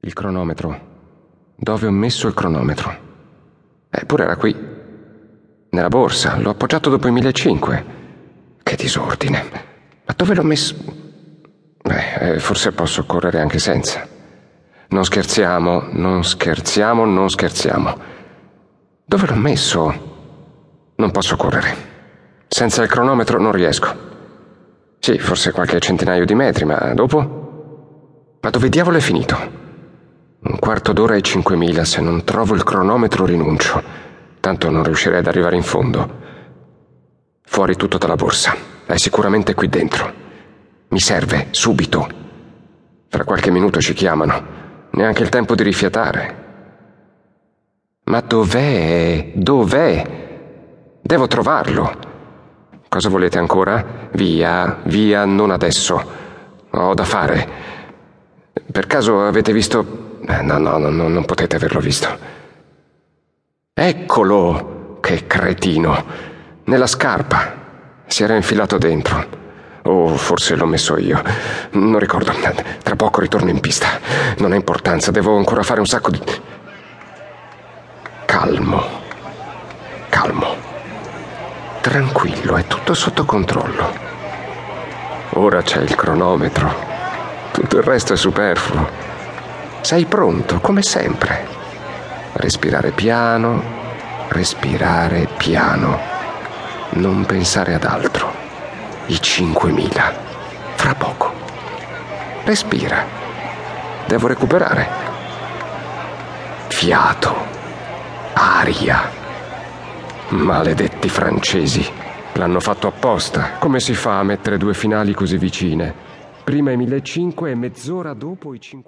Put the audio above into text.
Il cronometro. Dove ho messo il cronometro? Eppure era qui. Nella borsa. L'ho appoggiato dopo i 1500. Che disordine. Ma dove l'ho messo? Beh, eh, forse posso correre anche senza. Non scherziamo, non scherziamo, non scherziamo. Dove l'ho messo? Non posso correre. Senza il cronometro non riesco. Sì, forse qualche centinaio di metri, ma dopo? Ma dove diavolo è finito? Quarto d'ora e cinquemila, se non trovo il cronometro rinuncio. Tanto non riuscirei ad arrivare in fondo. Fuori tutto dalla borsa. È sicuramente qui dentro. Mi serve, subito. Fra qualche minuto ci chiamano. Neanche il tempo di rifiatare. Ma dov'è? Dov'è? Devo trovarlo. Cosa volete ancora? Via, via, non adesso. Ho da fare. Per caso avete visto eh, no, no, no, non potete averlo visto. Eccolo! Che cretino! Nella scarpa. Si era infilato dentro. O forse l'ho messo io. Non ricordo. Tra poco ritorno in pista. Non ha importanza, devo ancora fare un sacco di... Calmo. Calmo. Tranquillo, è tutto sotto controllo. Ora c'è il cronometro. Tutto il resto è superfluo. Sei pronto, come sempre. Respirare piano, respirare piano. Non pensare ad altro. I 5.000. Fra poco. Respira. Devo recuperare. Fiato. Aria. Maledetti francesi. L'hanno fatto apposta. Come si fa a mettere due finali così vicine? Prima i 1500 e mezz'ora dopo i 5.